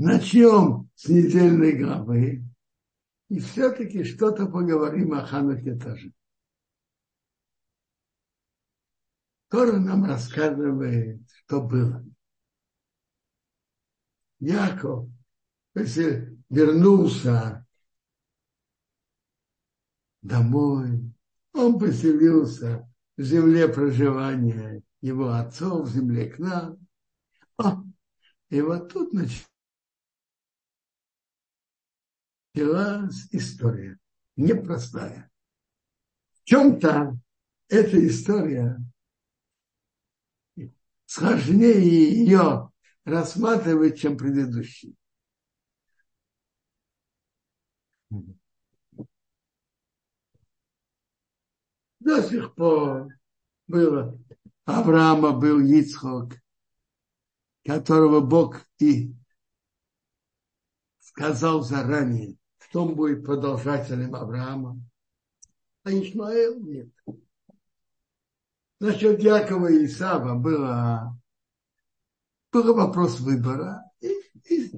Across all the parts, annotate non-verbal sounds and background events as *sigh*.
начнем с недельной главы и все-таки что-то поговорим о Хануке тоже. Тора нам рассказывает, что было. Яков, если вернулся домой, он поселился в земле проживания его отцов, в земле к нам. О, и вот тут началась история, непростая. В чем-то эта история сложнее ее рассматривать, чем предыдущий. До сих пор было. Авраама был Ицхок, которого Бог и сказал заранее, он будет продолжателем Авраама. А Ишмаэл нет. Насчет Якова и Исава было, был вопрос выбора. И, и,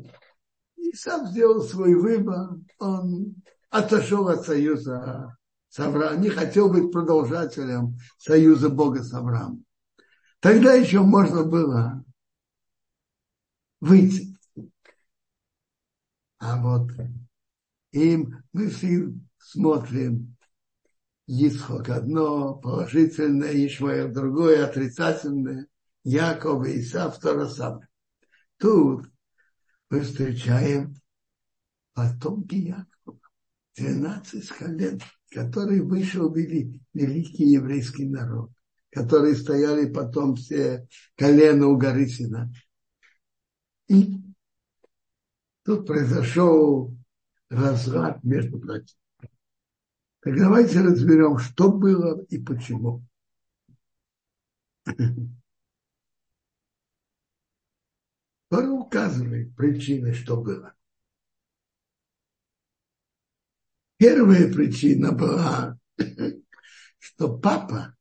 и сам сделал свой выбор. Он отошел от союза с Авраамом. Не хотел быть продолжателем союза Бога с Авраамом. Тогда еще можно было выйти. А вот им мы все смотрим Исхок одно, положительное, Ишмаил другое, отрицательное, Яков и Исав самое. Тут мы встречаем потомки Якова, 12 колен, который вышел вели, великий еврейский народ, которые стояли потом все колено у горы Сина. И тут произошел разрад между братьями. Так давайте разберем, что было и почему. Тора указывает причины, что было. Первая причина была, *coughs* что папа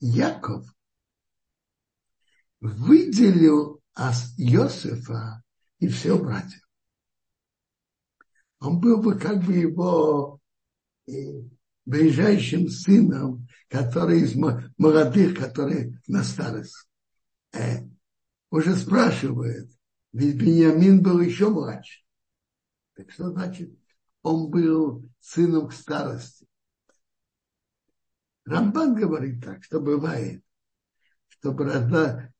Яков выделил Иосифа и все братьев. Он был бы как бы его ближайшим сыном, который из молодых, который на старость. Э, уже спрашивает, ведь Бениамин был еще младше. Так что значит, он был сыном к старости. Рамбан говорит так, что бывает, что брата,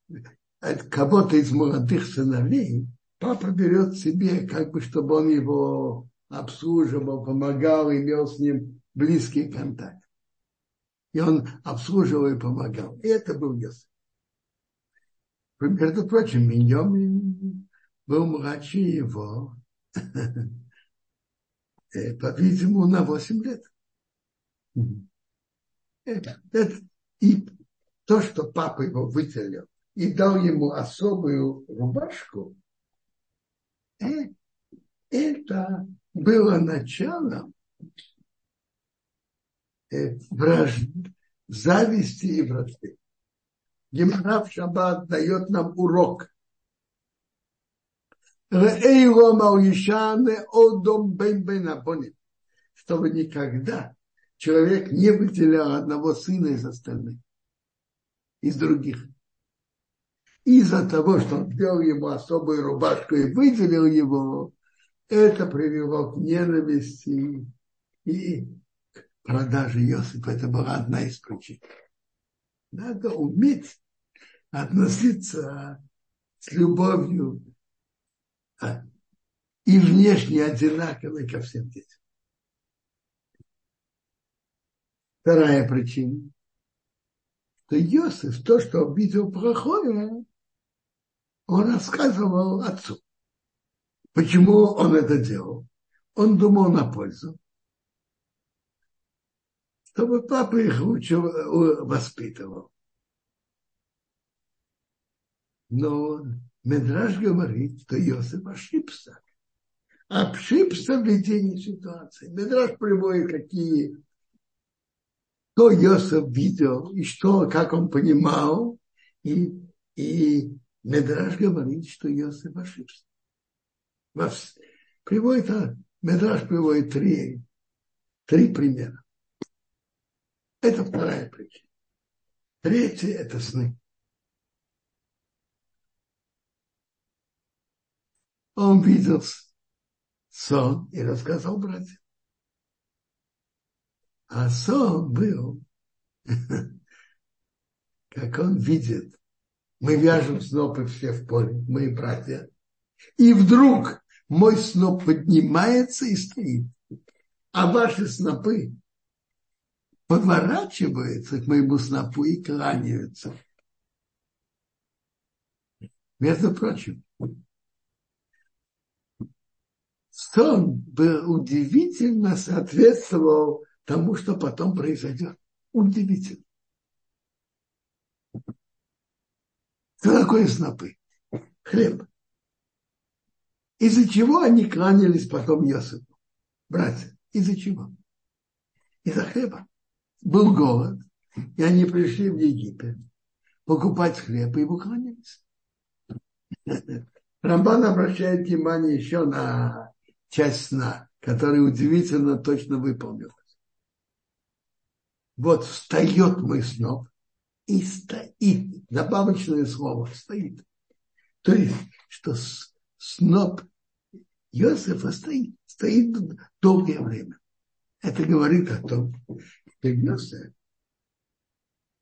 кого-то из молодых сыновей папа берет себе, как бы, чтобы он его обслуживал, помогал, имел с ним близкий контакт. И он обслуживал и помогал. И это был Йосиф. Между прочим, Миньомин был младше его, *laughs* э, по-видимому, на 8 лет. Это, это, и то, что папа его выделил и дал ему особую рубашку, э, это было началом э, вражды, зависти и вражды. Гемара в Шаббат дает нам урок. Чтобы никогда человек не выделял одного сына из остальных, из других. Из-за того, что он сделал ему особую рубашку и выделил его, это привело к ненависти и к продаже Иосифа. Это была одна из причин. Надо уметь относиться с любовью а, и внешне одинаково ко всем детям. Вторая причина, что Иосиф, то, что увидел плохое, он рассказывал отцу. Почему он это делал? Он думал на пользу. Чтобы папа их учил, воспитывал. Но Медраж говорит, что Иосиф ошибся. Ошибся в ведении ситуации. Медраж приводит какие что Иосиф видел, и что, как он понимал, и, и Медраж говорит, что Иосиф ошибся. Приводит, а, Медраж приводит три, три примера. Это вторая причина. Третья – это сны. Он видел сон и рассказал братьям. А сон был, *laughs* как он видит, мы вяжем снопы все в поле, мои братья, и вдруг мой сноп поднимается и стоит, а ваши снопы поворачиваются к моему снопу и кланяются. Между прочим, сон был удивительно соответствовал тому, что потом произойдет. Удивительно. Что такое снопы? Хлеб. Из-за чего они кланялись потом Йосифу? Братья, из-за чего? Из-за хлеба. Был голод, и они пришли в Египет покупать хлеб, и его кланялись. *laughs* Рамбан обращает внимание еще на часть сна, которая удивительно точно выполнилась. Вот встает мой сноп и стоит. Добавочное слово стоит. То есть, что сноп Иосифа стоит, стоит долгое время. Это говорит о том, что Иосиф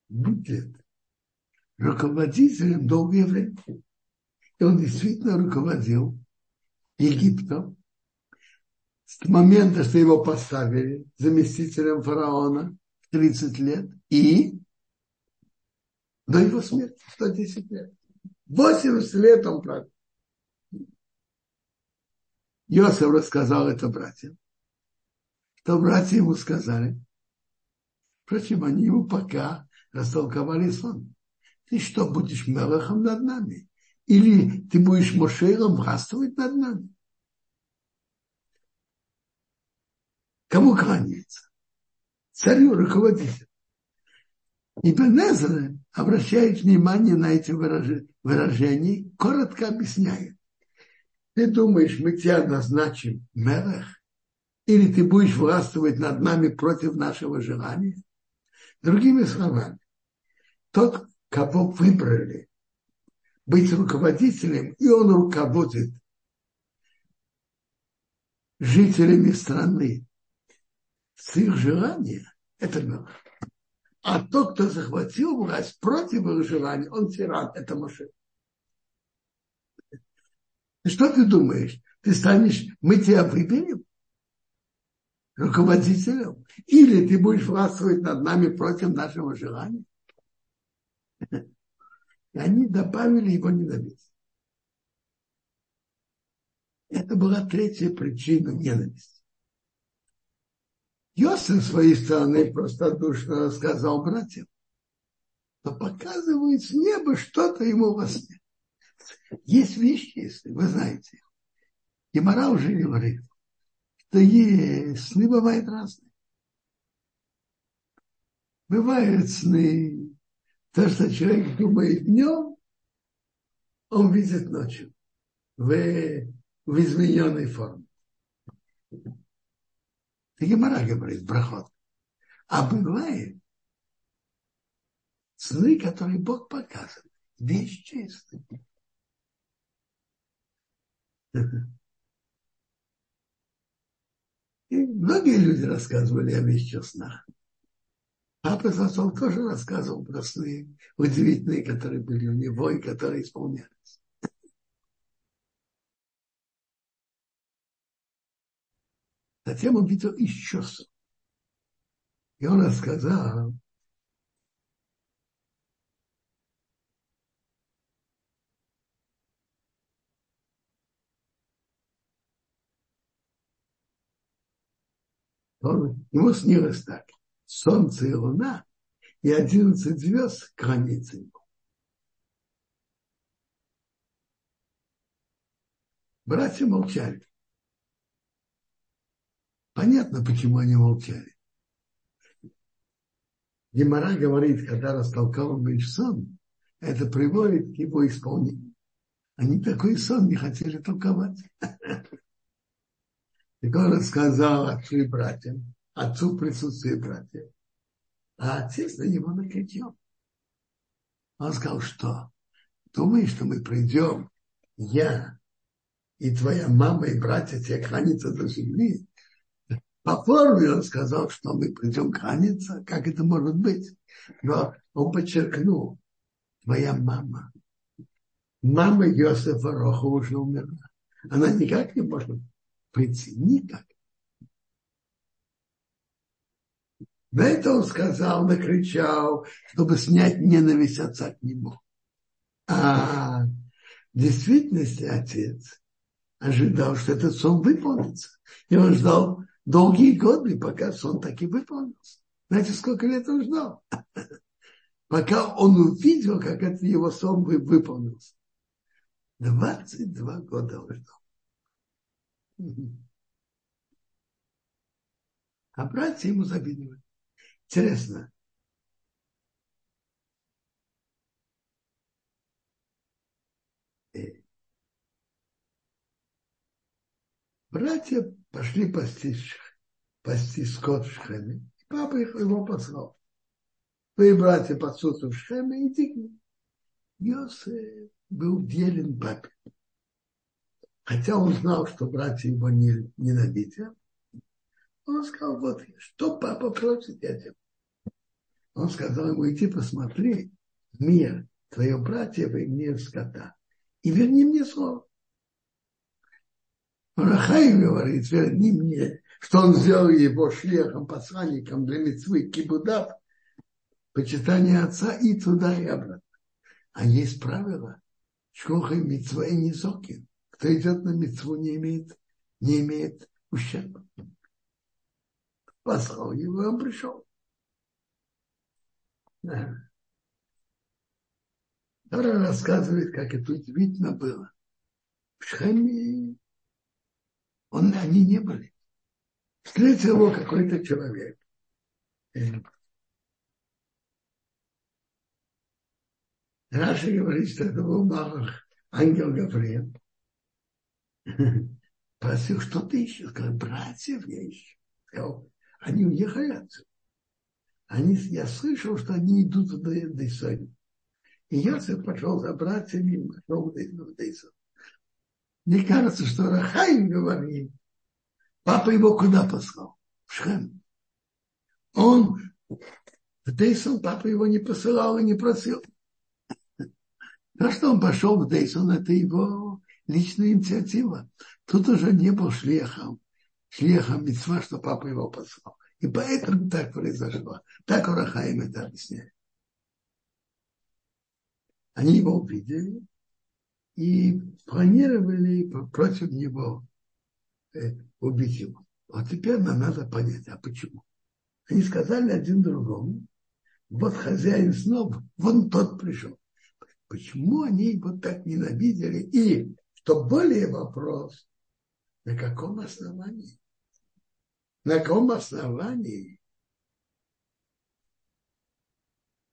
будет руководителем долгое время. И он действительно руководил Египтом с момента, что его поставили заместителем фараона в 30 лет и до его смерти 110 лет. 80 лет он правил. Йосиф рассказал это братьям. Что братья ему сказали? Впрочем, они ему пока растолковали сон. Ты что, будешь мелахом над нами? Или ты будешь Мошейлом властвовать над нами? Кому кланяется? Царю, руководителю. И Бенезра обращает внимание на эти выражения, коротко объясняет. Ты думаешь, мы тебя назначим мелех? Или ты будешь властвовать над нами против нашего желания? Другими словами, тот, кого выбрали быть руководителем, и он руководит жителями страны с их желания, это мелех. А тот, кто захватил власть против их желания, он тиран, это Моше. Что ты думаешь? Ты станешь, мы тебя выберем руководителем? Или ты будешь властвовать над нами против нашего желания? И они добавили его ненависть. Это была третья причина ненависти. Йосиф, с своей стороны, простодушно рассказал братьям, но показывает с неба что-то ему во сне. Есть вещи, если вы знаете. И Мара уже говорит, что есть, сны бывают разные. Бывают сны, то, что человек думает днем, он видит ночью в, в измененной форме. Это Гемора говорит, проход. А бывает сны, которые Бог показывает, вещь чистая. И многие люди рассказывали о вещах снах. Папа Засол тоже рассказывал про сны удивительные, которые были у него и которые исполнялись. Затем он видел еще сон. И он рассказал, Он, ему снилось так. Солнце и луна и одиннадцать звезд границы ему. Братья молчали. Понятно, почему они молчали. Гемора говорит, когда растолковываешь сон, это приводит к его исполнению. Они такой сон не хотели толковать. *laughs* Так он рассказал отцу и братьям, отцу в присутствии братьев. А отец на него накричал. Он сказал, что думаешь, что мы придем, я и твоя мама и братья тебе кланяться до земли? По форме он сказал, что мы придем кланяться, как это может быть. Но он подчеркнул, твоя мама, мама Йосифа Роха уже умерла. Она никак не может прийти, никак. На это он сказал, накричал, чтобы снять ненависть отца к нему. А в действительности отец ожидал, что этот сон выполнится. И он ждал долгие годы, пока сон таки выполнился. Знаете, сколько лет он ждал? *laughs* Пока он увидел, как это его сон выполнился. 22 года он ждал. А братья ему завидовали. Интересно. Э, братья пошли пасти, пасти скот в Шхеме, и папа их его послал. Твои братья пасутся в Шхеме, иди к ним. Йосеф был верен папе. Хотя он знал, что братья его не, ненавидят, он сказал, вот, что папа просит, я тебе. Он сказал ему, иди посмотри мир, твое братья и мир скота. И верни мне слово. Рахай говорит, верни мне, что он сделал его шлехом, посланником для мецвы кибудав, почитание отца и туда, и обратно. А есть правило, шкоха и мецва и низокин. Кто идет на мецву, не имеет, не имеет ущерба послал его, он пришел. Да. Тора рассказывает, как это удивительно было. В Шхеме он, они не были. Встретил его какой-то человек. Раша говорит, что это был Малах, ангел Гавриил. Просил, что ты ищешь? Сказал, братьев я ищу. Сказал, они уехали отсюда. Они, я слышал, что они идут в Дейсон. И я пошел за братьями и пошел в Дейсон. Мне кажется, что Рахаим говорит, папа его куда послал? В Шхем. Он в Дейсон папа его не посылал и не просил. На что он пошел в Дейсон, это его личная инициатива. Тут уже не был шлехом шлехом мецва, что папа его послал. И поэтому так произошло. Так Урахаим это объясняет. Они его увидели и планировали против него э, убить его. Вот теперь нам надо понять, а почему. Они сказали один другому, вот хозяин снова, вон тот пришел. Почему они его так ненавидели? И, что более вопрос, на каком основании? На каком основании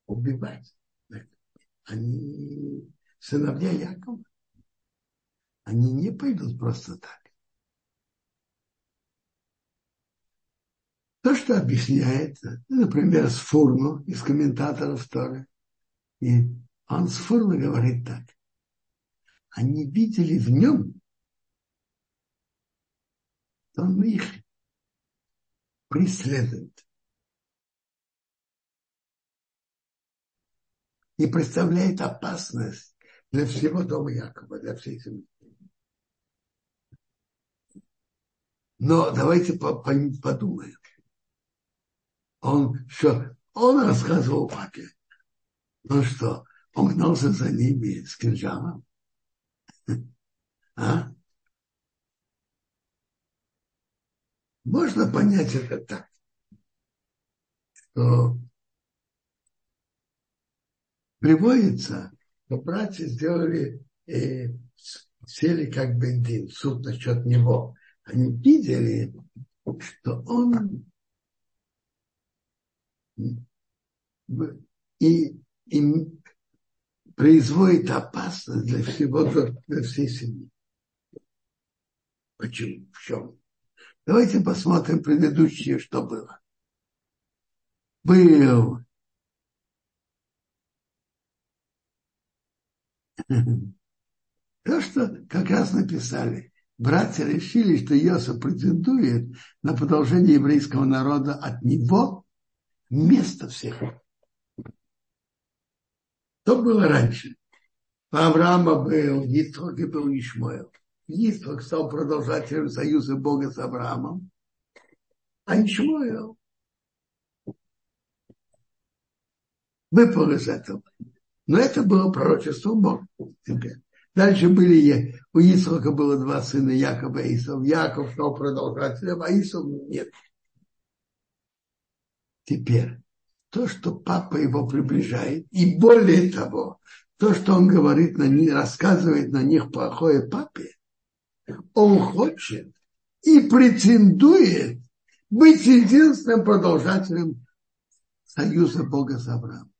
убивать? Они сыновья Якова. Они не пойдут просто так. То, что объясняет, например, с Фурну из комментаторов Торы, и он с Фурну говорит так. Они видели в нем, он их преследует. И представляет опасность для всего дома Якова, для всей семьи. Но давайте подумаем. Он что? Он рассказывал папе. Ну что, он гнался за ними с кинжалом? А? Можно понять это так, что приводится, что братья сделали, э, сели как бензин, суд насчет него. Они видели, что он и, и производит опасность для всего, для всей семьи. Почему? В чем? Давайте посмотрим предыдущее, что было. Был то, что как раз написали. Братья решили, что Иосиф претендует на продолжение еврейского народа от него вместо всех. То было раньше. У Авраама был Ицхак и был Ишмаэл. Ицхак стал продолжателем союза Бога с Авраамом, а Ишмаэл выпал из этого. Но это было пророчество Бога. Дальше были, у Исака было два сына, Якова и Исов. Яков стал продолжателем, а Исов нет. Теперь, то, что папа его приближает, и более того, то, что он говорит на них, рассказывает на них плохое папе, он хочет и претендует быть единственным продолжателем союза Бога с Авраамом.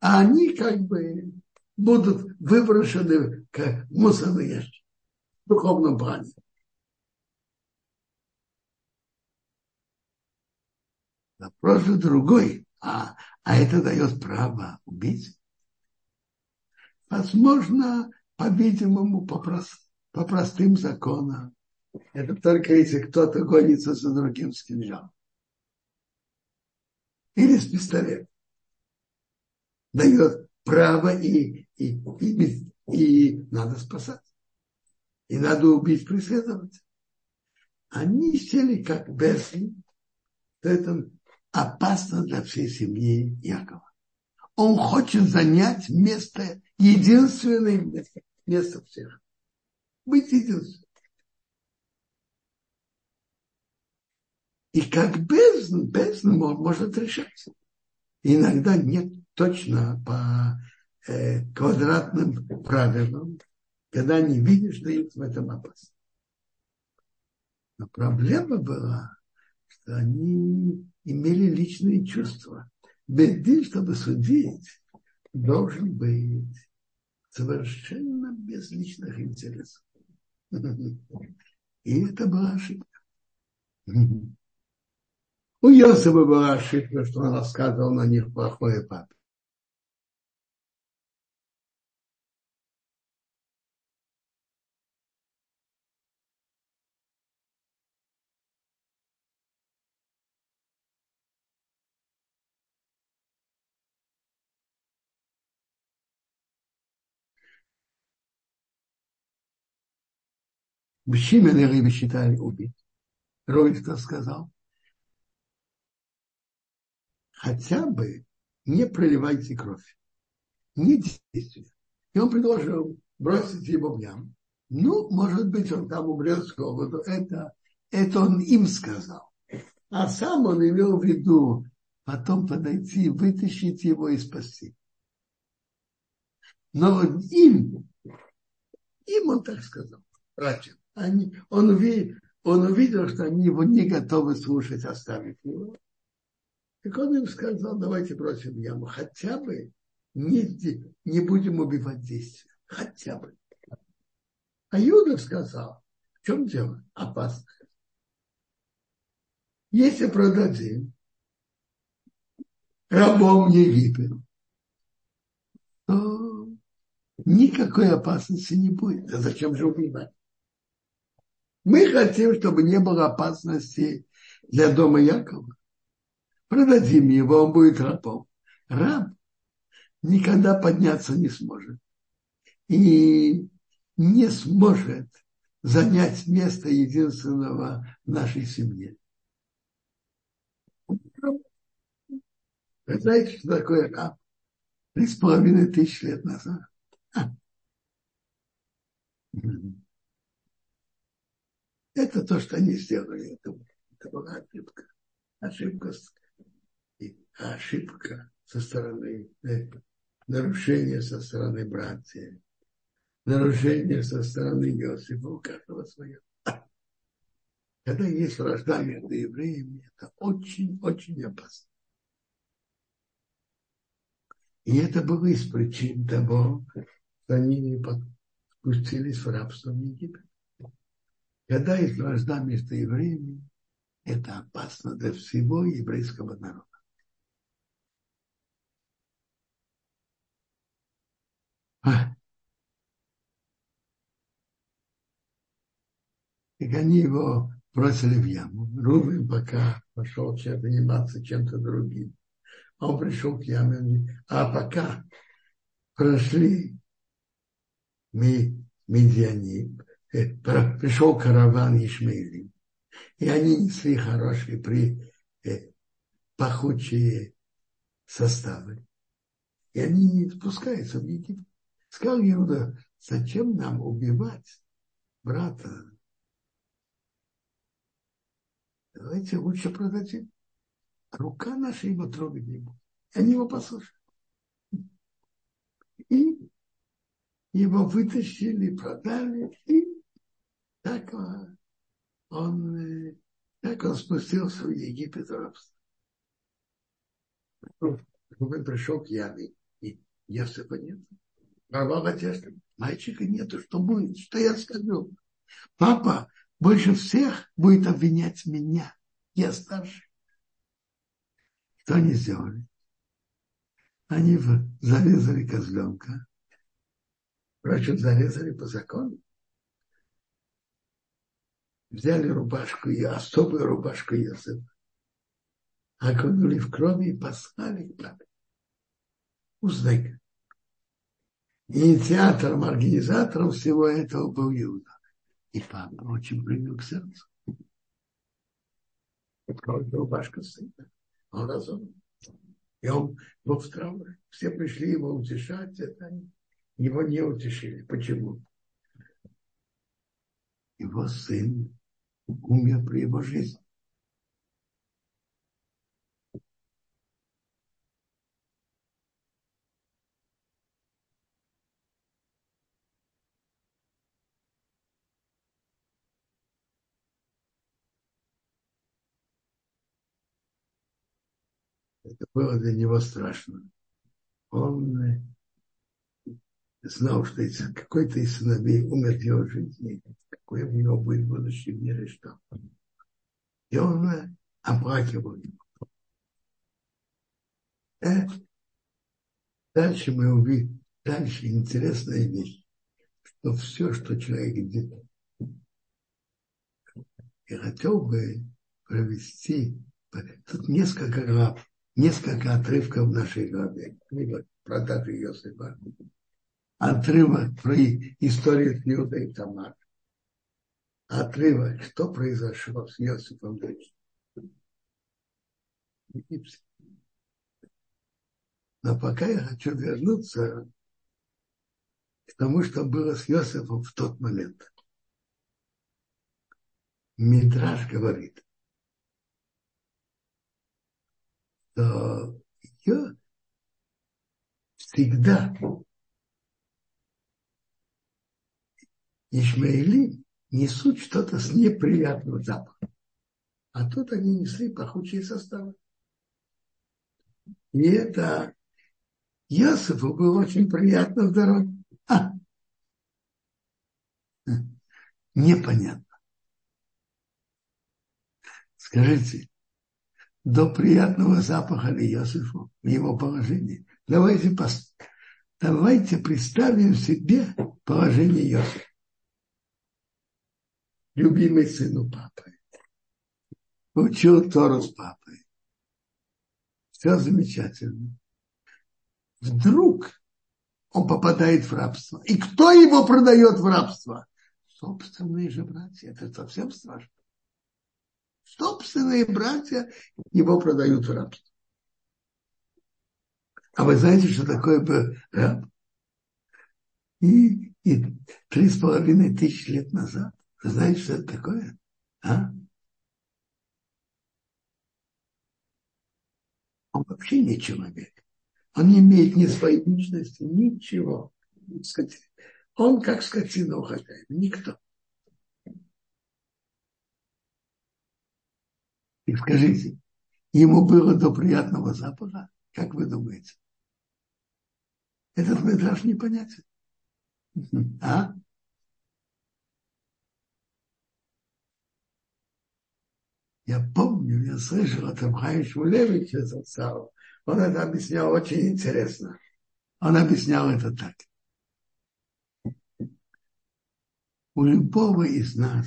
А они как бы будут выброшены к мусорной ящик в духовном плане. Вопрос же другой. А, а это дает право убить? Возможно, по-видимому, по, прост, по простым законам. Это только если кто-то гонится за другим с кинжалом. Или с пистолетом. Дает право и, и, и, и надо спасать. И надо убить преследователя. Они сели как бесы, это опасно для всей семьи Якова. Он хочет занять место, единственное место, место всех. Быть единственным. И как бездн, бездн может решаться. Иногда нет точно по э, квадратным правилам, когда не видишь, что им в этом опасно. Но проблема была, что они имели личные чувства. Бедин, чтобы судить, должен быть совершенно без личных интересов. И это была ошибка. У Йосифа была ошибка, что он рассказывал на них плохое папе. Шимон и Риби считали убить. Ровик сказал, хотя бы не проливайте кровь, не действуйте. И он предложил бросить его в яму. Ну, может быть, он там умрет с голоду. Это, это он им сказал. А сам он имел в виду потом подойти, вытащить его и спасти. Но им, им он так сказал, братьям они, он, увидел, он увидел, что они его не готовы слушать, оставить его. Так он им сказал, давайте бросим яму. Хотя бы не, не будем убивать действия. Хотя бы. А Юда сказал, в чем дело? Опасно. Если продадим рабом Египет, то никакой опасности не будет. А зачем же убивать? Мы хотим, чтобы не было опасности для дома Якова. Продадим его, он будет рабом. Раб никогда подняться не сможет. И не сможет занять место единственного в нашей семье. Вы знаете, что такое раб? Три с половиной тысяч лет назад. Это то, что они сделали. Это, это была ошибка. Ошибка, ошибка со стороны, э, нарушение со стороны братьев, нарушение со стороны Иосифа, у каждого свое. Когда есть вражда между евреями, это очень-очень опасно. И это было из причин того, что они не спустились в рабство в Египет. Когда есть вражда между евреями, это опасно для всего еврейского народа. А. И они его бросили в яму. Рубин пока пошел заниматься чем-то другим. Он пришел к яме, а пока прошли мы, медиани, пришел караван Ишмаилим, и они несли хорошие при, э, пахучие составы. И они не спускаются в Египет. Сказал Иуда, зачем нам убивать брата? Давайте лучше продадим. Рука наша его трогать не будет. Они его послушали. И его вытащили, продали, и так он, так он спустился в Египет рабство. Он пришел к яме, и Йосифа нет. Порвал одежду. Мальчика нету, что будет? Что я скажу? Папа больше всех будет обвинять меня. Я старший. Что они сделали? Они зарезали козленка, Впрочем, зарезали по закону. Взяли рубашку, особую рубашку Иосифа, окунули в крови и послали к. Узнай. Инициатором, организатором всего этого был Иуда. И папа очень принял к сердцу. Рубашка сына. Он разумный. И он был в трауре. Все пришли его утешать. Это его не утешили. Почему? Его сын умер при его жизни. Это было для него страшно. Он знал, что какой-то из сыновей умер в его жизни, какое у него будет будущее в мире, что. И он э, оплакивал его. Э, дальше мы увидим, дальше интересная вещь, что все, что человек где-то и хотел бы провести, тут несколько глав, несколько отрывков в нашей главе, продажи Йосифа, отрывок про историю Фьюда и Тамар. Отрывок, что произошло с Египте. Но пока я хочу вернуться к тому, что было с Иосифом в тот момент. Мидраж говорит, что всегда Ишмаили несут что-то с неприятным запахом. А тут они несли пахучие составы. И это Ясифу было очень приятно в дороге. А, непонятно. Скажите, до приятного запаха ли Иосифу в его положении? Давайте. Давайте представим себе положение Иосифа любимый сын у папы. Учил Тору с папой. Все замечательно. Вдруг он попадает в рабство. И кто его продает в рабство? Собственные же братья. Это совсем страшно. Собственные братья его продают в рабство. А вы знаете, что такое был раб? И, и три с половиной тысяч лет назад знаете, что это такое? А? Он вообще не человек. Он не имеет ни своей личности, ничего. Он как скотина у хозяина, никто. И скажите, ему было до приятного запаха, как вы думаете? Этот метраж непонятен. А? Я помню, я слышал от Абхая Шмулевича Зацау. Он это объяснял очень интересно. Он объяснял это так. У любого из нас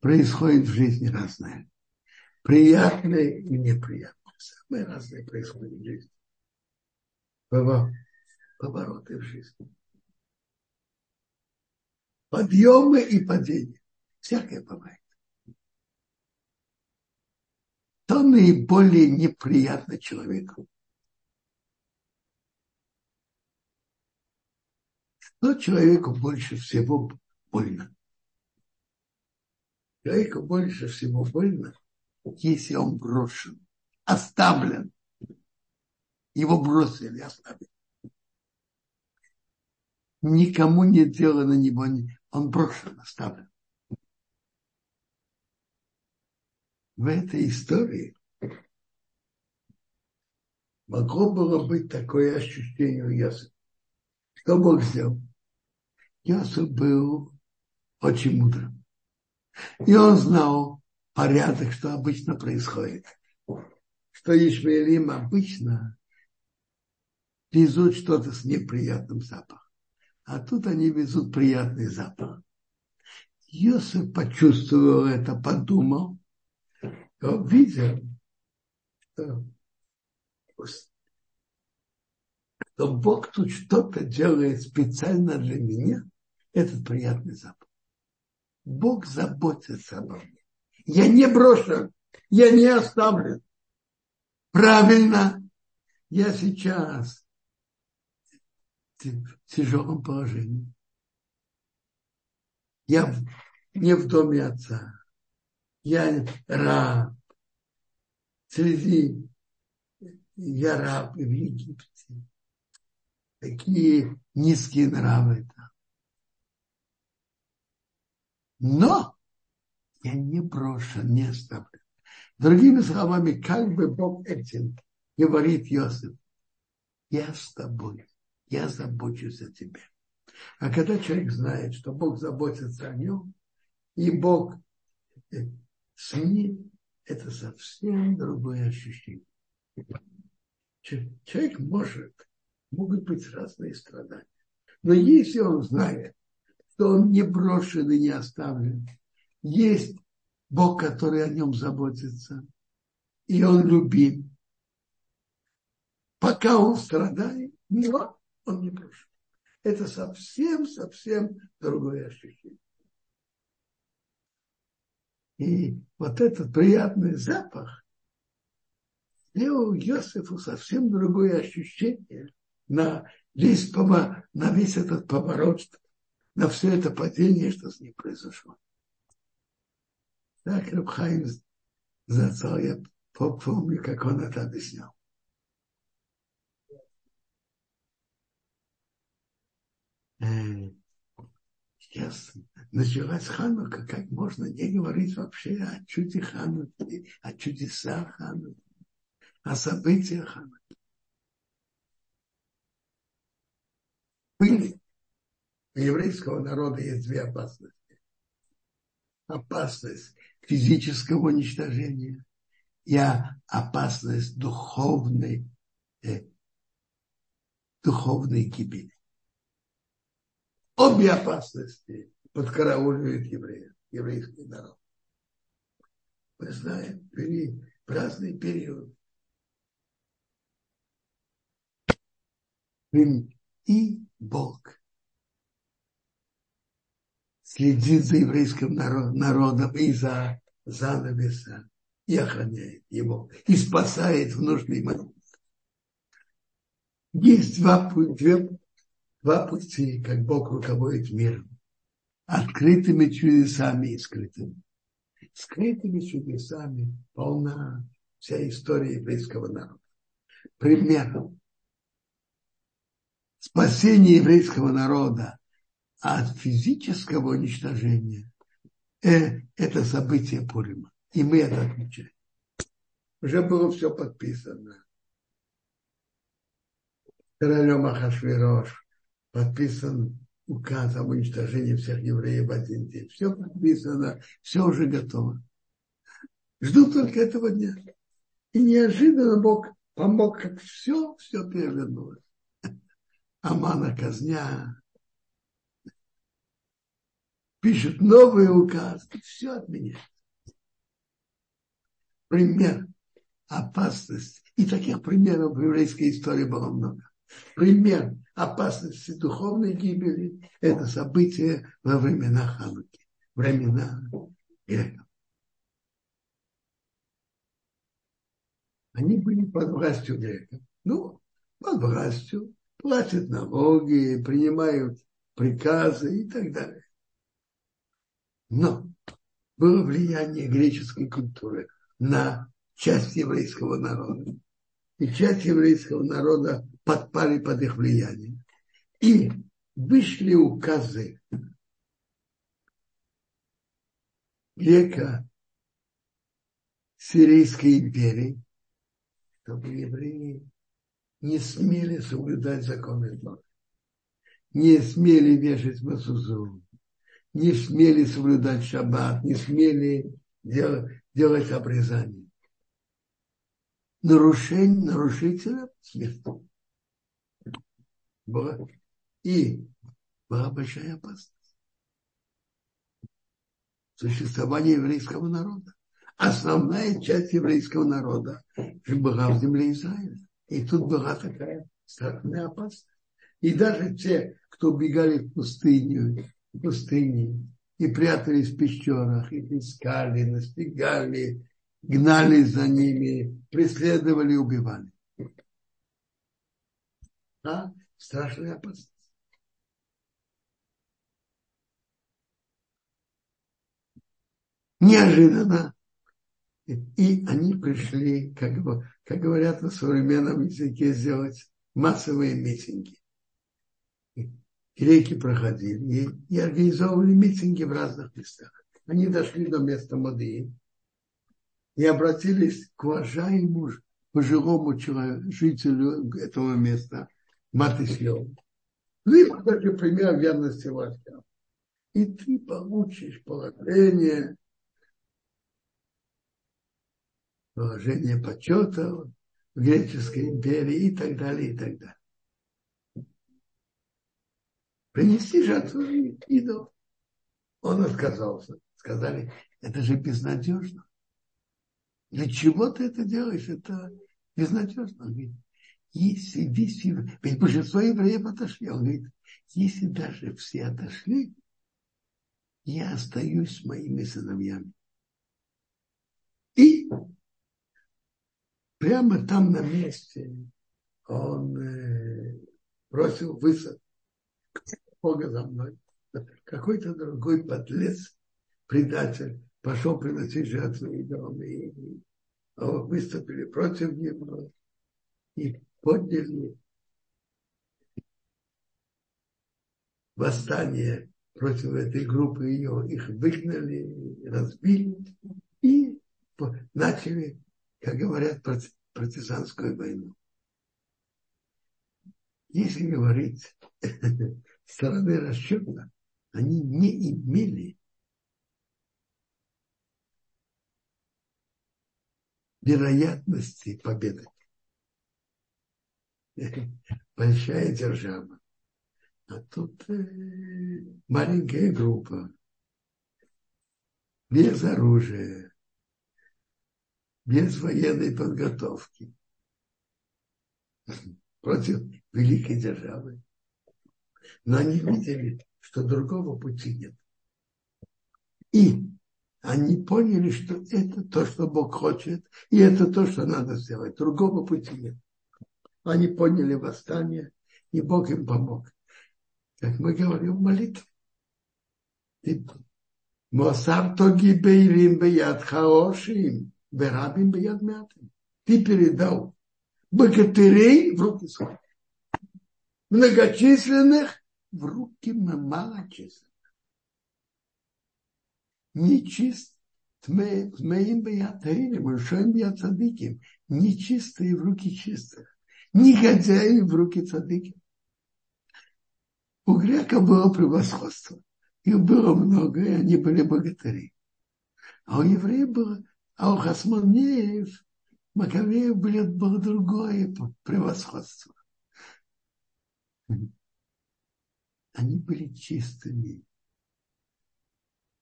происходит в жизни разное. Приятное и неприятное. Самое разное происходит в жизни. Повороты в жизни. Подъемы и падения. Всякое бывает. Что наиболее неприятно человеку? Что человеку больше всего больно? Человеку больше всего больно, если он брошен, оставлен. Его бросили, оставили. Никому не дело на него, он брошен, оставлен. В этой истории могло было быть такое ощущение у Йосифа. Что Бог сделал? Йосиф был очень мудрым. И он знал порядок, что обычно происходит. Что Ишмаилим обычно везут что-то с неприятным запахом. А тут они везут приятный запах. Йосиф почувствовал это, подумал, он видел, что, что Бог тут что-то делает специально для меня, этот приятный запах. Бог заботится обо мне. Я не брошен, я не оставлен. Правильно, я сейчас в тяжелом положении. Я не в доме отца я раб. Среди я раб в Египте. Такие низкие нравы там. Но я не брошен, не оставлен. Другими словами, как бы Бог этим говорит Иосиф, я с тобой, я забочусь о тебе. А когда человек знает, что Бог заботится о нем, и Бог с ним это совсем другое ощущение. Человек может, могут быть разные страдания. Но если он знает, что он не брошен и не оставлен, есть Бог, который о нем заботится, и он любим. Пока он страдает, но он не брошен. Это совсем-совсем другое ощущение. И вот этот приятный запах сделал Йосифу совсем другое ощущение на весь, на весь этот поворот, на все это падение, что с ним произошло. Так Рабхайм зацал, я помню, как он это объяснял. Сейчас началась Ханука, как можно не говорить вообще о чуде Хануки, о чудесах Хануки, о событиях Хануки. Были. У еврейского народа есть две опасности. Опасность физического уничтожения и опасность духовной, э, духовной гибели. Обе опасности подкарауливает евреев, еврейский народ. Мы знаем, в разный период. И Бог следит за еврейским народом и за занавеса, и охраняет его, и спасает в нужный момент. Есть два, две, два пути, как Бог руководит миром открытыми чудесами и скрытыми. Скрытыми чудесами полна вся история еврейского народа. Примером спасения еврейского народа от физического уничтожения э, это событие Пурима. И мы это отмечаем. Уже было все подписано. королем Ахашвирош подписан указ об уничтожении всех евреев в один день. Все подписано, все уже готово. Жду только этого дня. И неожиданно Бог помог, как все, все перевернулось. Амана казня, пишет новый указ, все отменяет. Пример опасности. И таких примеров в еврейской истории было много. Пример опасности духовной гибели – это событие во времена Хануки, времена греков. Они были под властью греков. Ну, под властью, платят налоги, принимают приказы и так далее. Но было влияние греческой культуры на часть еврейского народа. И часть еврейского народа подпали под их влияние. И вышли указы века Сирийской империи, чтобы евреи не смели соблюдать законы Торы, не смели вешать масузу, не смели соблюдать шаббат, не смели делать, делать обрезание. Нарушение, нарушителя смерть. И была большая опасность. Существование еврейского народа. Основная часть еврейского народа была в земле Израиля. И тут была такая страшная опасность. И даже те, кто убегали в пустыню, в пустыне, и прятались в пещерах, их искали, настигали, гнались за ними, преследовали, убивали. А? Страшная опасность. Неожиданно. И они пришли, как, как говорят на современном языке, сделать массовые митинги реки проходили и организовывали митинги в разных местах. Они дошли до места Мадии и обратились к уважаемому пожилому человеку, жителю этого места, Матыслеву. Вы покажи пример верности властям. И ты получишь положение, положение почета в греческой империи и так далее, и так далее принести жертву идол. Он отказался. Сказали, это же безнадежно. Для чего ты это делаешь? Это безнадежно. Говорит, если весь ведь большинство евреев отошли. Он говорит, если даже все отошли, я остаюсь с моими сыновьями. И прямо там на месте он э, бросил высад. Бога за мной. Какой-то другой подлец, предатель, пошел приносить жертву идолам. И выступили против него и подняли восстание против этой группы ее, их выгнали, разбили и начали, как говорят, партизанскую войну. Если говорить *laughs* стороны расчета они не имели вероятности победы. *laughs* Большая держава. А тут э, маленькая группа, без оружия, без военной подготовки *laughs* против великой державы. Но они видели, что другого пути нет. И они поняли, что это то, что Бог хочет, и это то, что надо сделать. Другого пути нет. Они поняли восстание, и Бог им помог. Как мы говорим в молитве. Мосар тоги бейрим бияд хаошим, берабим мятым. Ты передал богатырей в руки свои. Многочисленных в руки малочисленных. Нечист, тмеим беятаилем, решаем беятадыким, нечистые в руки чистых. Негодяи в руки цадыки. У греков было превосходство. Их было много, и они были богатыри. А у евреев было, а у хасмонеев, Маковеев были, было другое превосходство. Они были чистыми.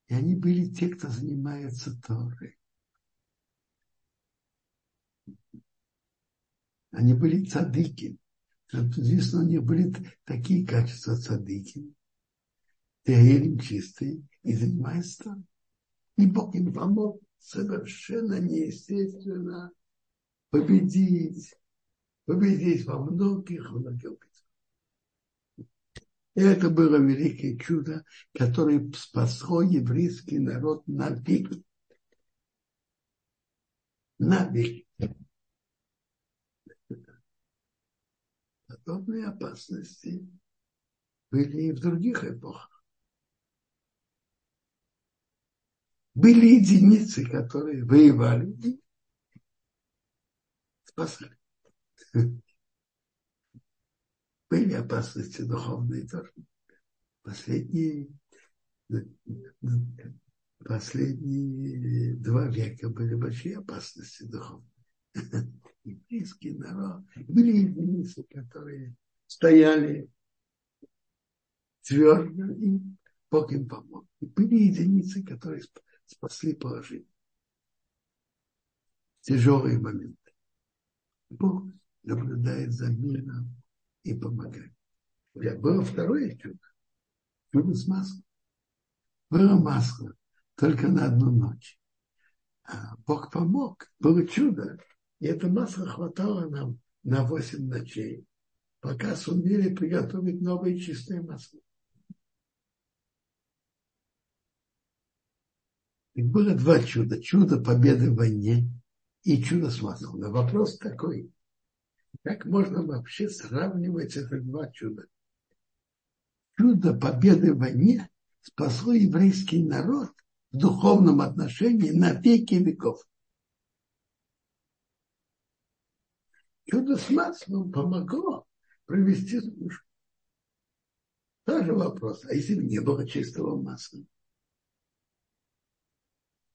И они были те, кто занимается Торой. Они были цадыки. Соответственно, у них были такие качества цадыки. Теорем чистые и занимаются И Бог им помог совершенно неестественно победить, победить во многих, многих это было великое чудо, которое спасло еврейский народ на веки. На веки. Подобные опасности были и в других эпохах. Были единицы, которые воевали и спасали были опасности духовные тоже. Последние, последние два века были большие опасности духовные. Еврейский народ, были единицы, которые стояли твердо, и Бог им помог. И были единицы, которые спасли положение. Тяжелые моменты. Бог наблюдает за миром и помогать. Было второе чудо. Чудо с маслом. Было масло только на одну ночь. А Бог помог. Было чудо. И это масло хватало нам на восемь ночей, пока сумели приготовить новое чистое масло. И было два чуда. Чудо победы в войне и чудо с маслом. Но вопрос такой. Как можно вообще сравнивать эти два чуда? Чудо победы в войне спасло еврейский народ в духовном отношении на веки веков. Чудо с маслом помогло провести службу. Тоже вопрос, а если бы не было чистого масла?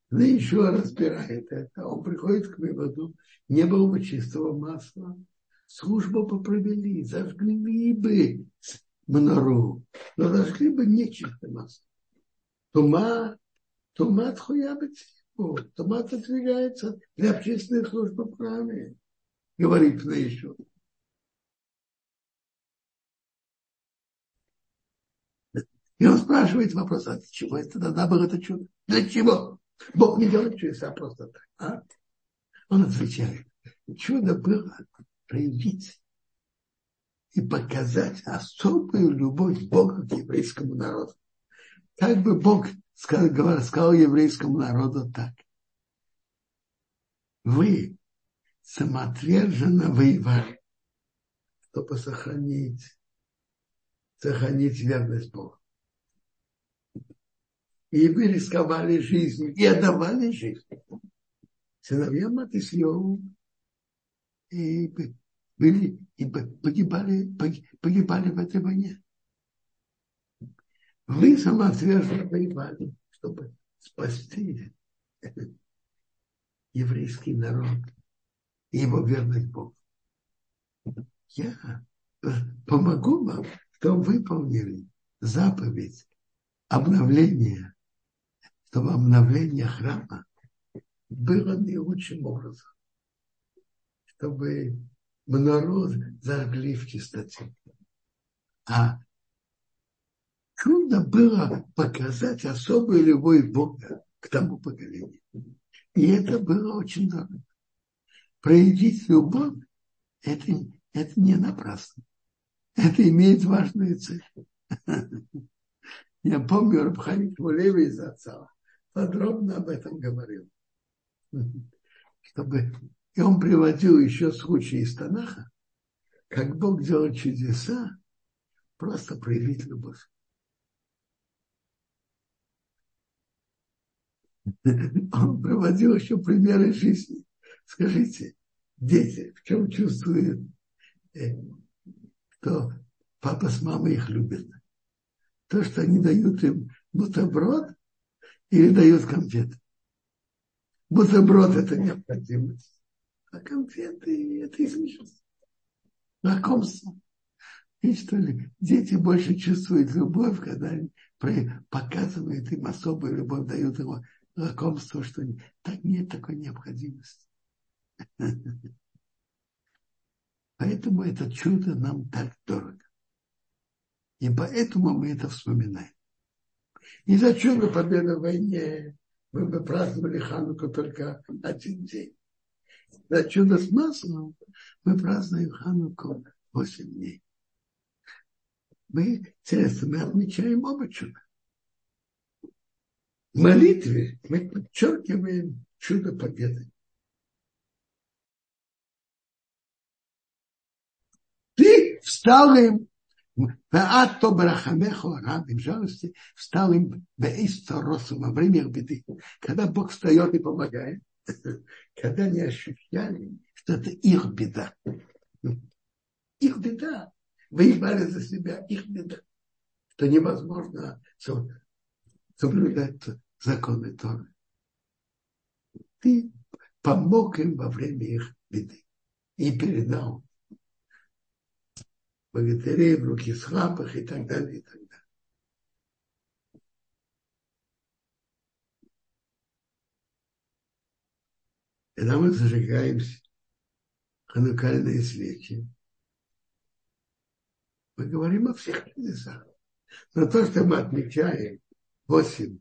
Ну, еще разбирает это. Он приходит к выводу, не было бы чистого масла, службу бы провели, зажгли бы мнору, но зажгли бы нечисто масло. Тума, тума тхуябит, тума отодвигается для общественной службы в говорит на еще. И он спрашивает вопрос, а для чего это тогда было это чудо? Для чего? Бог не делает чудеса просто так. А? Он отвечает, чудо было проявить и показать особую любовь Бога к еврейскому народу. Как бы Бог сказал, сказал еврейскому народу так. Вы самоотверженно воевали, чтобы сохранить, сохранить верность Богу. И вы рисковали жизнью, и отдавали жизнь. Сыновьям Матисьеву и были и погибали, погибали в этой войне. Вы самоотверженно воевали, чтобы спасти *laughs* еврейский народ и его верность Богу. Я помогу вам, чтобы выполнили заповедь обновления, чтобы обновление храма было наилучшим образом, чтобы народ зажгли в чистоте. А чудо было показать особую любовь Бога к тому поколению. И это было очень дорого. Проявить любовь это, это не напрасно. Это имеет важную цель. Я помню, Рабханик Мулеви из отца подробно об этом говорил. Чтобы и он приводил еще случаи из Танаха, как Бог делает чудеса, просто проявить любовь. Он приводил еще примеры жизни. Скажите, дети, в чем чувствуют э, то папа с мамой их любят. То, что они дают им бутерброд или дают конфеты. Бутерброд – это необходимость, а конфеты – это излишество. Знакомство. И что ли, дети больше чувствуют любовь, когда они показывают им особую любовь, дают ему знакомство, что так нет такой необходимости. *laughs* Поэтому это чудо нам так дорого. И поэтому мы это вспоминаем. И за чудо победы в войне мы бы праздновали Хануку только один день. За чудо с маслом мы празднуем Хануку 8 дней. Мы, интересно, мы отмечаем оба чуда. В молитве мы подчеркиваем чудо победы. Ты встал им, а то барахамеху, раб жалости, встал им бейсторосу во время беды. Когда Бог встает и помогает, *laughs* когда они ощущали, что это их беда. Их беда. Воевали за себя, их беда. Что невозможно соблюдать законы Торы. Ты помог им во время их беды и передал богатырей в руки слабых и так далее, и так далее. Когда мы зажигаем ханукальные свечи, мы говорим о всех чудесах. Но то, что мы отмечаем 8,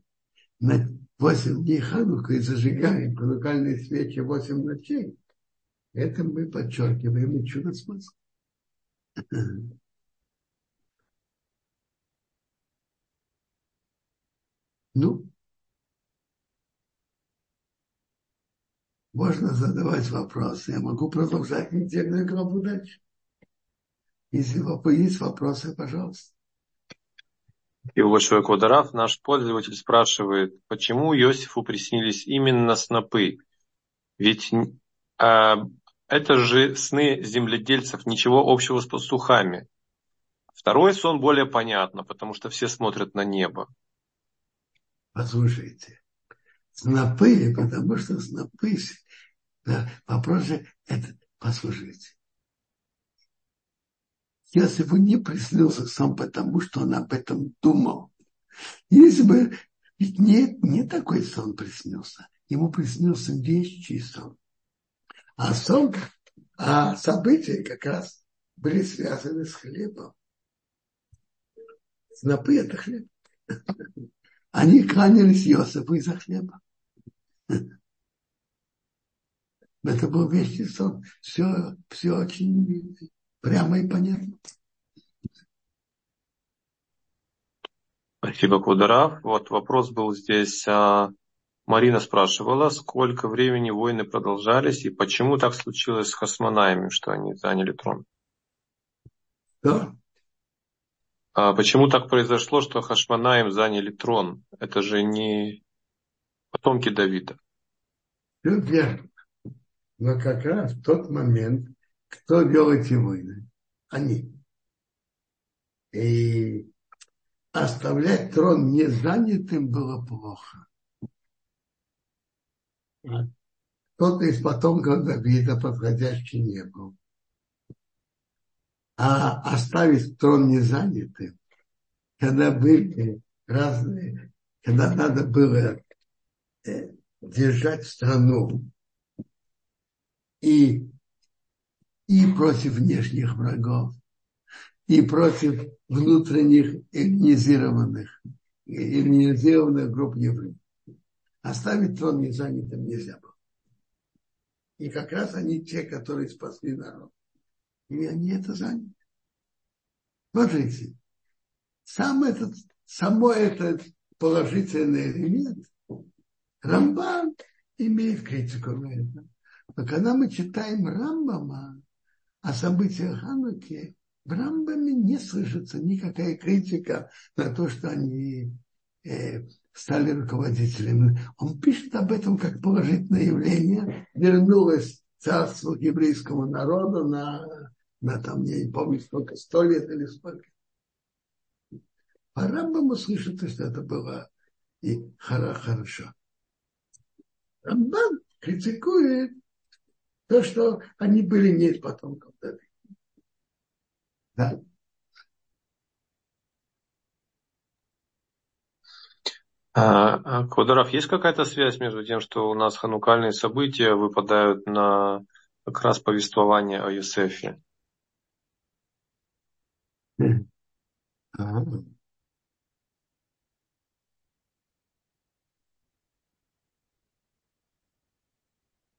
на 8 дней Ханука и зажигаем ханукальные свечи 8 ночей, это мы подчеркиваем и чудо смысл. Ну, можно задавать вопросы. Я могу продолжать недельную главу дальше. Если есть вопросы, пожалуйста. И большой Квадраф, наш пользователь спрашивает, почему Иосифу приснились именно снопы? Ведь э, это же сны земледельцев, ничего общего с пастухами. Второй сон более понятно, потому что все смотрят на небо. Послушайте, снопы, потому что снопы, да, вопрос же, это, послушайте, Иосифу не приснился сам потому, что он об этом думал. Если бы ведь не, не такой сон приснился, ему приснился вещий сон. А сон, а события как раз были связаны с хлебом. Снопы – это хлеб. Они кланялись Иосифу из-за хлеба. Это был вещий сон. Все, все очень Прямо и понятно. Спасибо, Кударав. Вот вопрос был здесь. А, Марина спрашивала, сколько времени войны продолжались и почему так случилось с хасмонаями, что они заняли трон? Да. А почему так произошло, что Хашманаем заняли трон? Это же не потомки Давида. Все верно. Но как раз в тот момент кто вел эти войны? Они. И оставлять трон не занятым было плохо. Кто-то из потомков Давида подходящий не был. А оставить трон не занятым, когда были разные, когда надо было э, держать страну и и против внешних врагов, и против внутренних организированных, организированных групп евреев. Оставить трон незанятым нельзя было. И как раз они те, которые спасли народ. И они это заняли. Смотрите, сам этот, само этот положительный элемент Рамбан имеет критику на это. Но когда мы читаем Рамбама, о событиях Хануки, в Рамбаме не слышится никакая критика на то, что они э, стали руководителями. Он пишет об этом как положительное явление. Вернулось царство к народу на на там, я не помню, сколько, сто лет или сколько. А Рамбам услышит, что это было и хорошо. Рамбам критикует то, что они были не из потомков Давида. Да. А, Квадоров, есть какая-то связь между тем, что у нас ханукальные события выпадают на как раз повествование о Юсефе?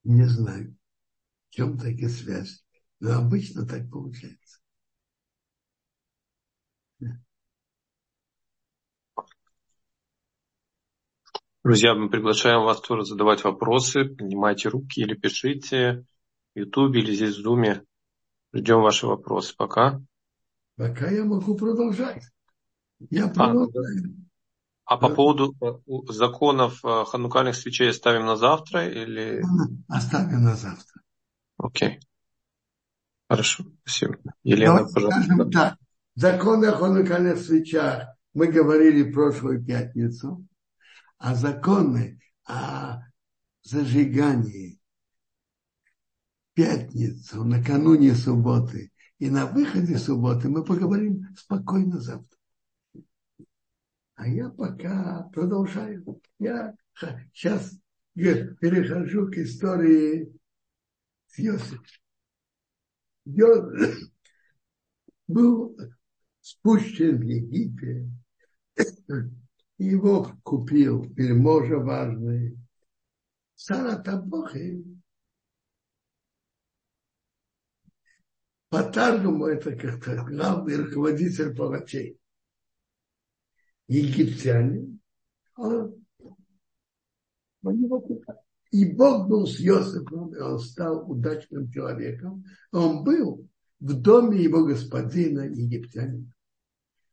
Не знаю, в чем такая связь. Но обычно так получается. Друзья, мы приглашаем вас тоже задавать вопросы. Поднимайте руки или пишите в Ютубе или здесь в Зуме. Ждем ваши вопросы. Пока. Пока я могу продолжать. Я продолжаю. А, а по поводу э, законов э, ханукальных свечей оставим на завтра или... Оставим на завтра. Окей. Хорошо, спасибо. Елена, Давайте пожалуйста. Скажем так. Законы о ханукальных свечах мы говорили в прошлую пятницу а законы о зажигании пятницу, накануне субботы и на выходе субботы мы поговорим спокойно завтра. А я пока продолжаю. Я сейчас перехожу к истории с Йосифом. Йосиф *coughs* был спущен в Египет его купил вельможа важный. Сара Табохи по Таргуму это как-то главный руководитель палачей. Египтяне, он, он. И Бог был с Йосифом, и он стал удачным человеком. Он был в доме его господина египтянина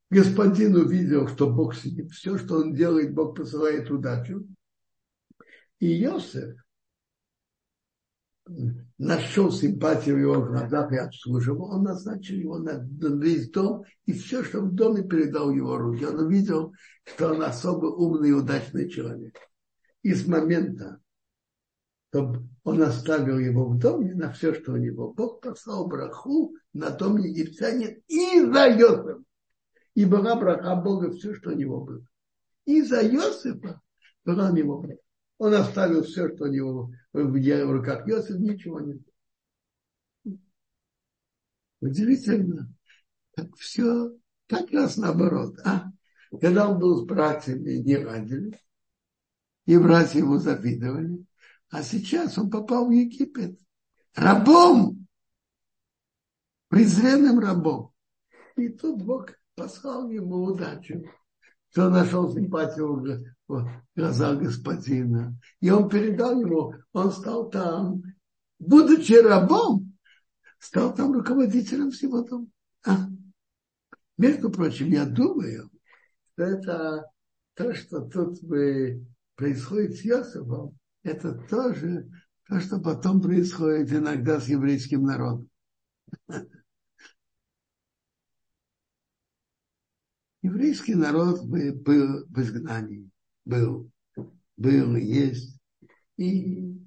господин увидел, что Бог с ним, все, что он делает, Бог посылает удачу. И Иосиф нашел симпатию в его глазах и обслуживал, он назначил его на весь дом, и все, что в доме, передал его руки. Он увидел, что он особо умный и удачный человек. И с момента, чтобы он оставил его в доме на все, что у него, Бог послал браху на дом египтянин и за Йосифа и была браха Бога все, что у него было. И за Иосифа была у него браха. Он оставил все, что у него в руках Иосиф, ничего нет. Удивительно, как все как раз наоборот. А? Когда он был с братьями, не радили, и братья ему завидовали, а сейчас он попал в Египет рабом, презренным рабом. И тут Бог послал ему удачу, что нашел симпатию в глазах господина. И он передал ему, он стал там, будучи рабом, стал там руководителем всего дома. А, между прочим, я думаю, что это то, что тут бы происходит с Йосифом, это тоже то, что потом происходит иногда с еврейским народом. *laughs* Еврейский народ был в изгнании, был, был и есть. И...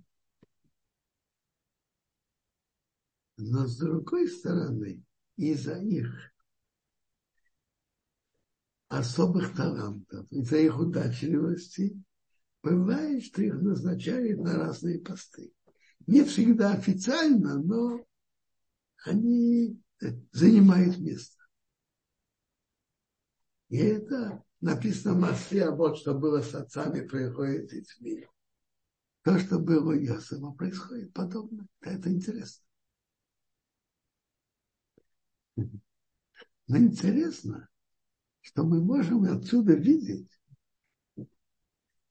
Но с другой стороны, из-за их особых талантов, из-за их удачливости, бывает, что их назначают на разные посты. Не всегда официально, но они занимают место. И это написано в Массе, вот что было с отцами, происходит с детьми. То, что было у Иосифа, происходит подобно. Это интересно. Но интересно, что мы можем отсюда видеть,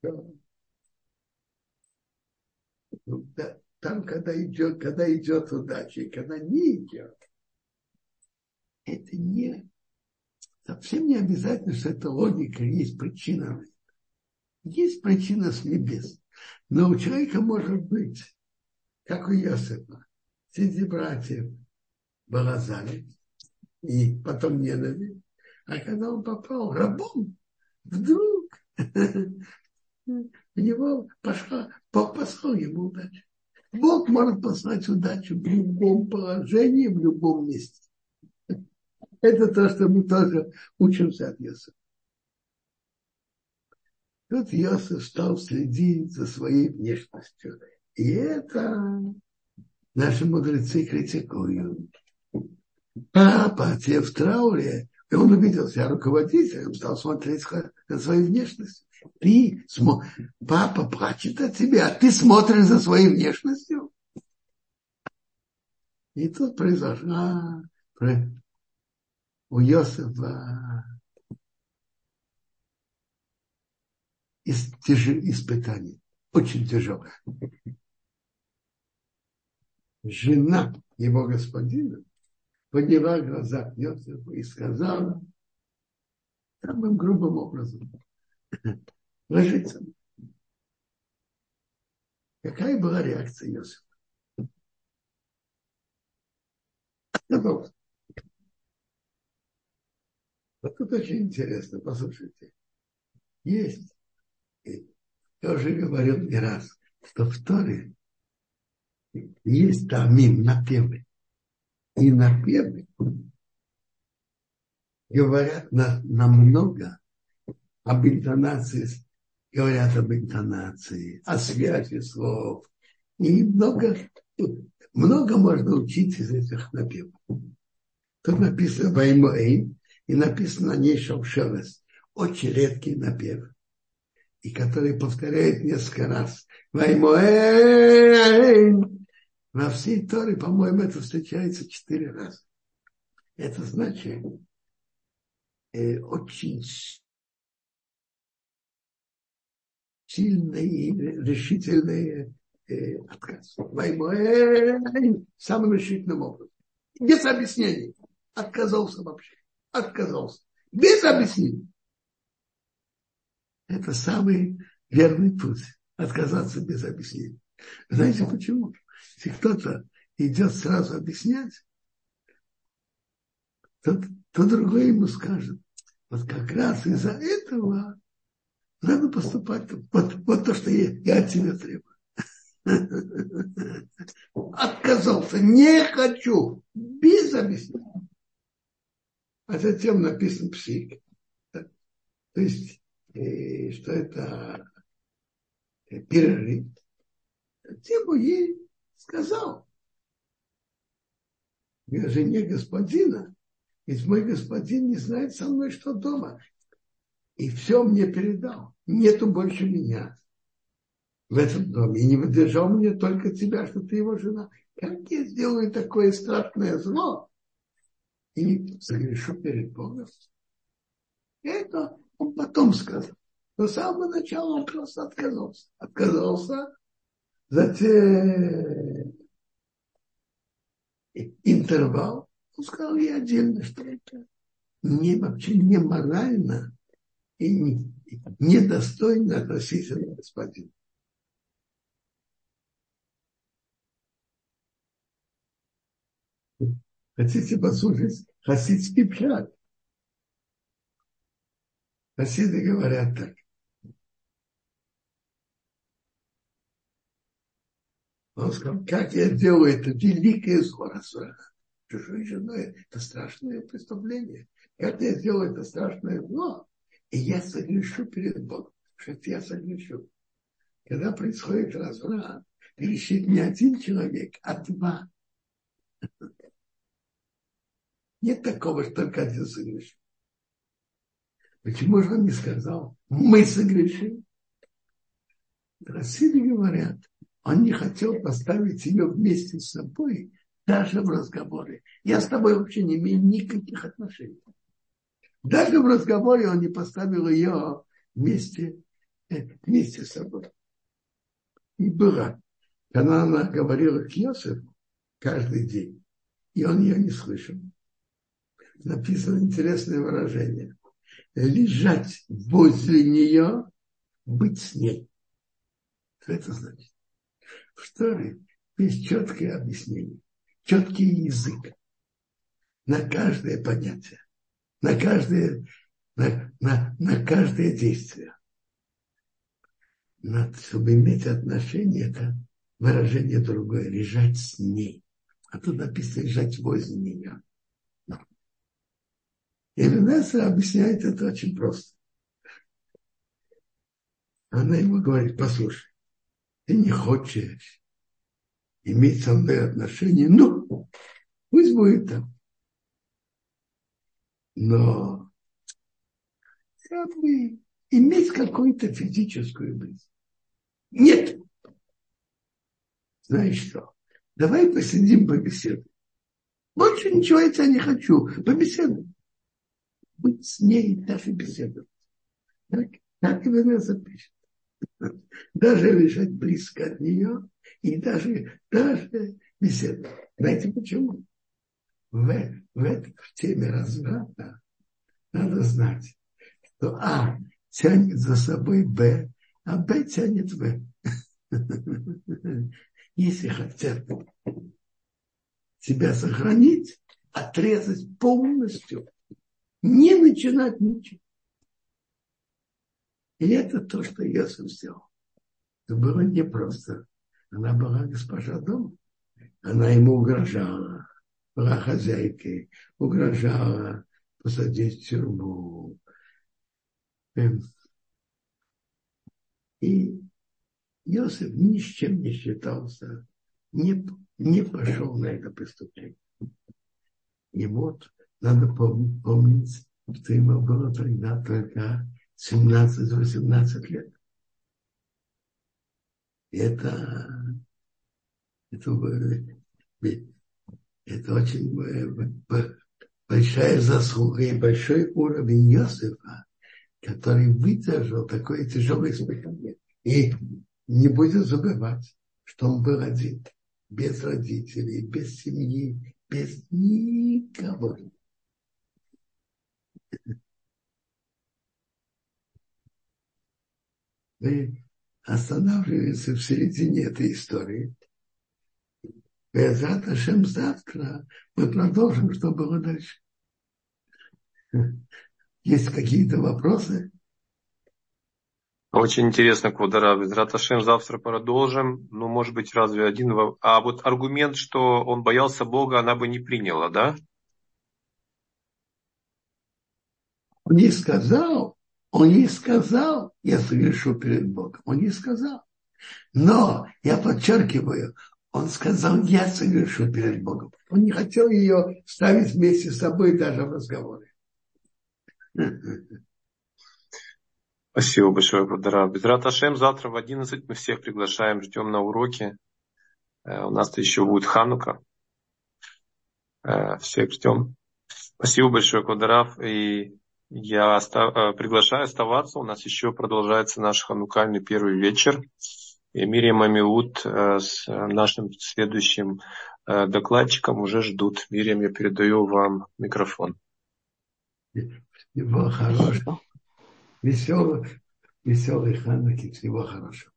что там, когда идет, когда идет удача, и когда не идет, это не совсем не обязательно, что это логика, есть причина. Есть причина с небес. Но у человека может быть, как у Иосифа, среди братьев, Балазаре, и потом ненависть. А когда он попал рабом, вдруг *laughs* у него пошла, Бог послал ему удачу. Бог может послать удачу в любом положении, в любом месте. Это то, что мы тоже учимся от Иосифа. Тут Иосиф стал следить за своей внешностью. И это наши мудрецы критикуют. Папа, те в трауре, и он увидел себя руководителем, стал смотреть на свою внешность. Ты, смо... папа плачет от тебя, а ты смотришь за своей внешностью. И тут произошла у Иосифа испытание, очень тяжелое. Жена его господина подняла глаза к Йосифу и сказала самым грубым образом, ложиться. Какая была реакция Йосифа? Вот тут очень интересно, послушайте. Есть, я уже говорил не раз, что в Торе есть тамим, напевы и напевы говорят на, намного об интонации, говорят об интонации, о связи слов. И много, много можно учить из этих напевов. Тут написано «Ваймоэй», и написано на ней «Шелшелес». Очень редкий напев, и который повторяет несколько раз. Во всей Торе, по-моему, это встречается четыре раза. Это значит э, очень сильный и решительный э, отказ. Самым решительным образом. Без объяснений. Отказался вообще. Отказался. Без объяснений. Это самый верный путь. Отказаться без объяснений. Знаете почему? Если кто-то идет сразу объяснять, то, то другой ему скажет, вот как раз из-за этого надо поступать. Вот, вот то, что я, я от тебя требую. *laughs* Отказался, не хочу, без объяснения. А затем написан псих. То есть, э, что это э, перерыв. Тему ей сказал я жене господина, ведь мой господин не знает со мной, что дома. И все мне передал. Нету больше меня в этом доме. И не выдержал мне только тебя, что ты его жена. Как я сделаю такое страшное зло и согрешу перед Богом? Это он потом сказал. Но с самого начала он просто отказался. Отказался Затем интервал, он сказал я отдельно, что это не, вообще не морально и не, недостойно относительно господина. Хотите послушать хасидский пшат? Хасиды говорят так. Он сказал, как я делаю это великое зло чужой женой. Это страшное преступление. Как я сделаю это страшное зло, и я согрешу перед Богом. Что я согрешу. Когда происходит разврат, грешит не один человек, а два. Нет такого, что только один согрешит. Почему же он не сказал, мы согрешим? России говорят, он не хотел поставить ее вместе с собой даже в разговоре. Я с тобой вообще не имею никаких отношений. Даже в разговоре он не поставил ее вместе, э, вместе с собой. И было, когда она говорила к Йосифу каждый день, и он ее не слышал. Написано интересное выражение. Лежать возле нее, быть с ней. Что это значит? в Торе есть четкое объяснение, четкий язык. на каждое понятие, на каждое, на, на, на каждое действие. Надо, чтобы иметь отношение, это выражение другое, лежать с ней. А тут написано лежать возле нее. И Ренесса объясняет это очень просто. Она ему говорит, послушай, ты не хочешь иметь со мной отношения, ну, пусть будет там. Но как бы иметь какую-то физическую близость. Нет. Знаешь что? Давай посидим, побеседуем. Больше ничего я тебя не хочу. Побеседуем. Быть с ней даже беседовать. Так, так и Венеса пишет. Даже лежать близко от нее и даже, даже беседовать. Знаете почему? В, в, этой, в теме разврата надо знать, что А тянет за собой Б, а Б тянет В. Если хотят себя сохранить, отрезать полностью, не начинать ничего. И это то, что Йосиф сделал. Это было непросто. Она была госпожа дома. Она ему угрожала. Была хозяйкой. Угрожала посадить в тюрьму. Эм. И Иосиф ни с чем не считался, не, не пошел на это преступление. И вот надо помнить, что ему было тогда только 17-18 лет. И это, это, это очень большая заслуга и большой уровень Иосифа, который выдержал такое тяжелое испытание. И не будет забывать, что он был один, без родителей, без семьи, без никого. Мы останавливаемся в середине этой истории. Безрат завтра мы продолжим, что было дальше. Есть какие-то вопросы? Очень интересно, Квадара. Раташем завтра продолжим. Ну, может быть, разве один... А вот аргумент, что он боялся Бога, она бы не приняла, да? Он не сказал, он не сказал, я согрешу перед Богом. Он не сказал. Но, я подчеркиваю, он сказал, я согрешу перед Богом. Он не хотел ее ставить вместе с собой даже в разговоре. Спасибо большое, Бадара. Безрат Ашем, завтра в 11 мы всех приглашаем, ждем на уроке. Э, у нас еще будет Ханука. Э, всех ждем. Спасибо большое, Квадарав. И я остав... Э, приглашаю оставаться. У нас еще продолжается наш ханукальный первый вечер. И Мирия Амиут с нашим следующим докладчиком уже ждут. Мириам, я передаю вам микрофон. Всего хорошего веселых, веселых Хануки, всего хорошего.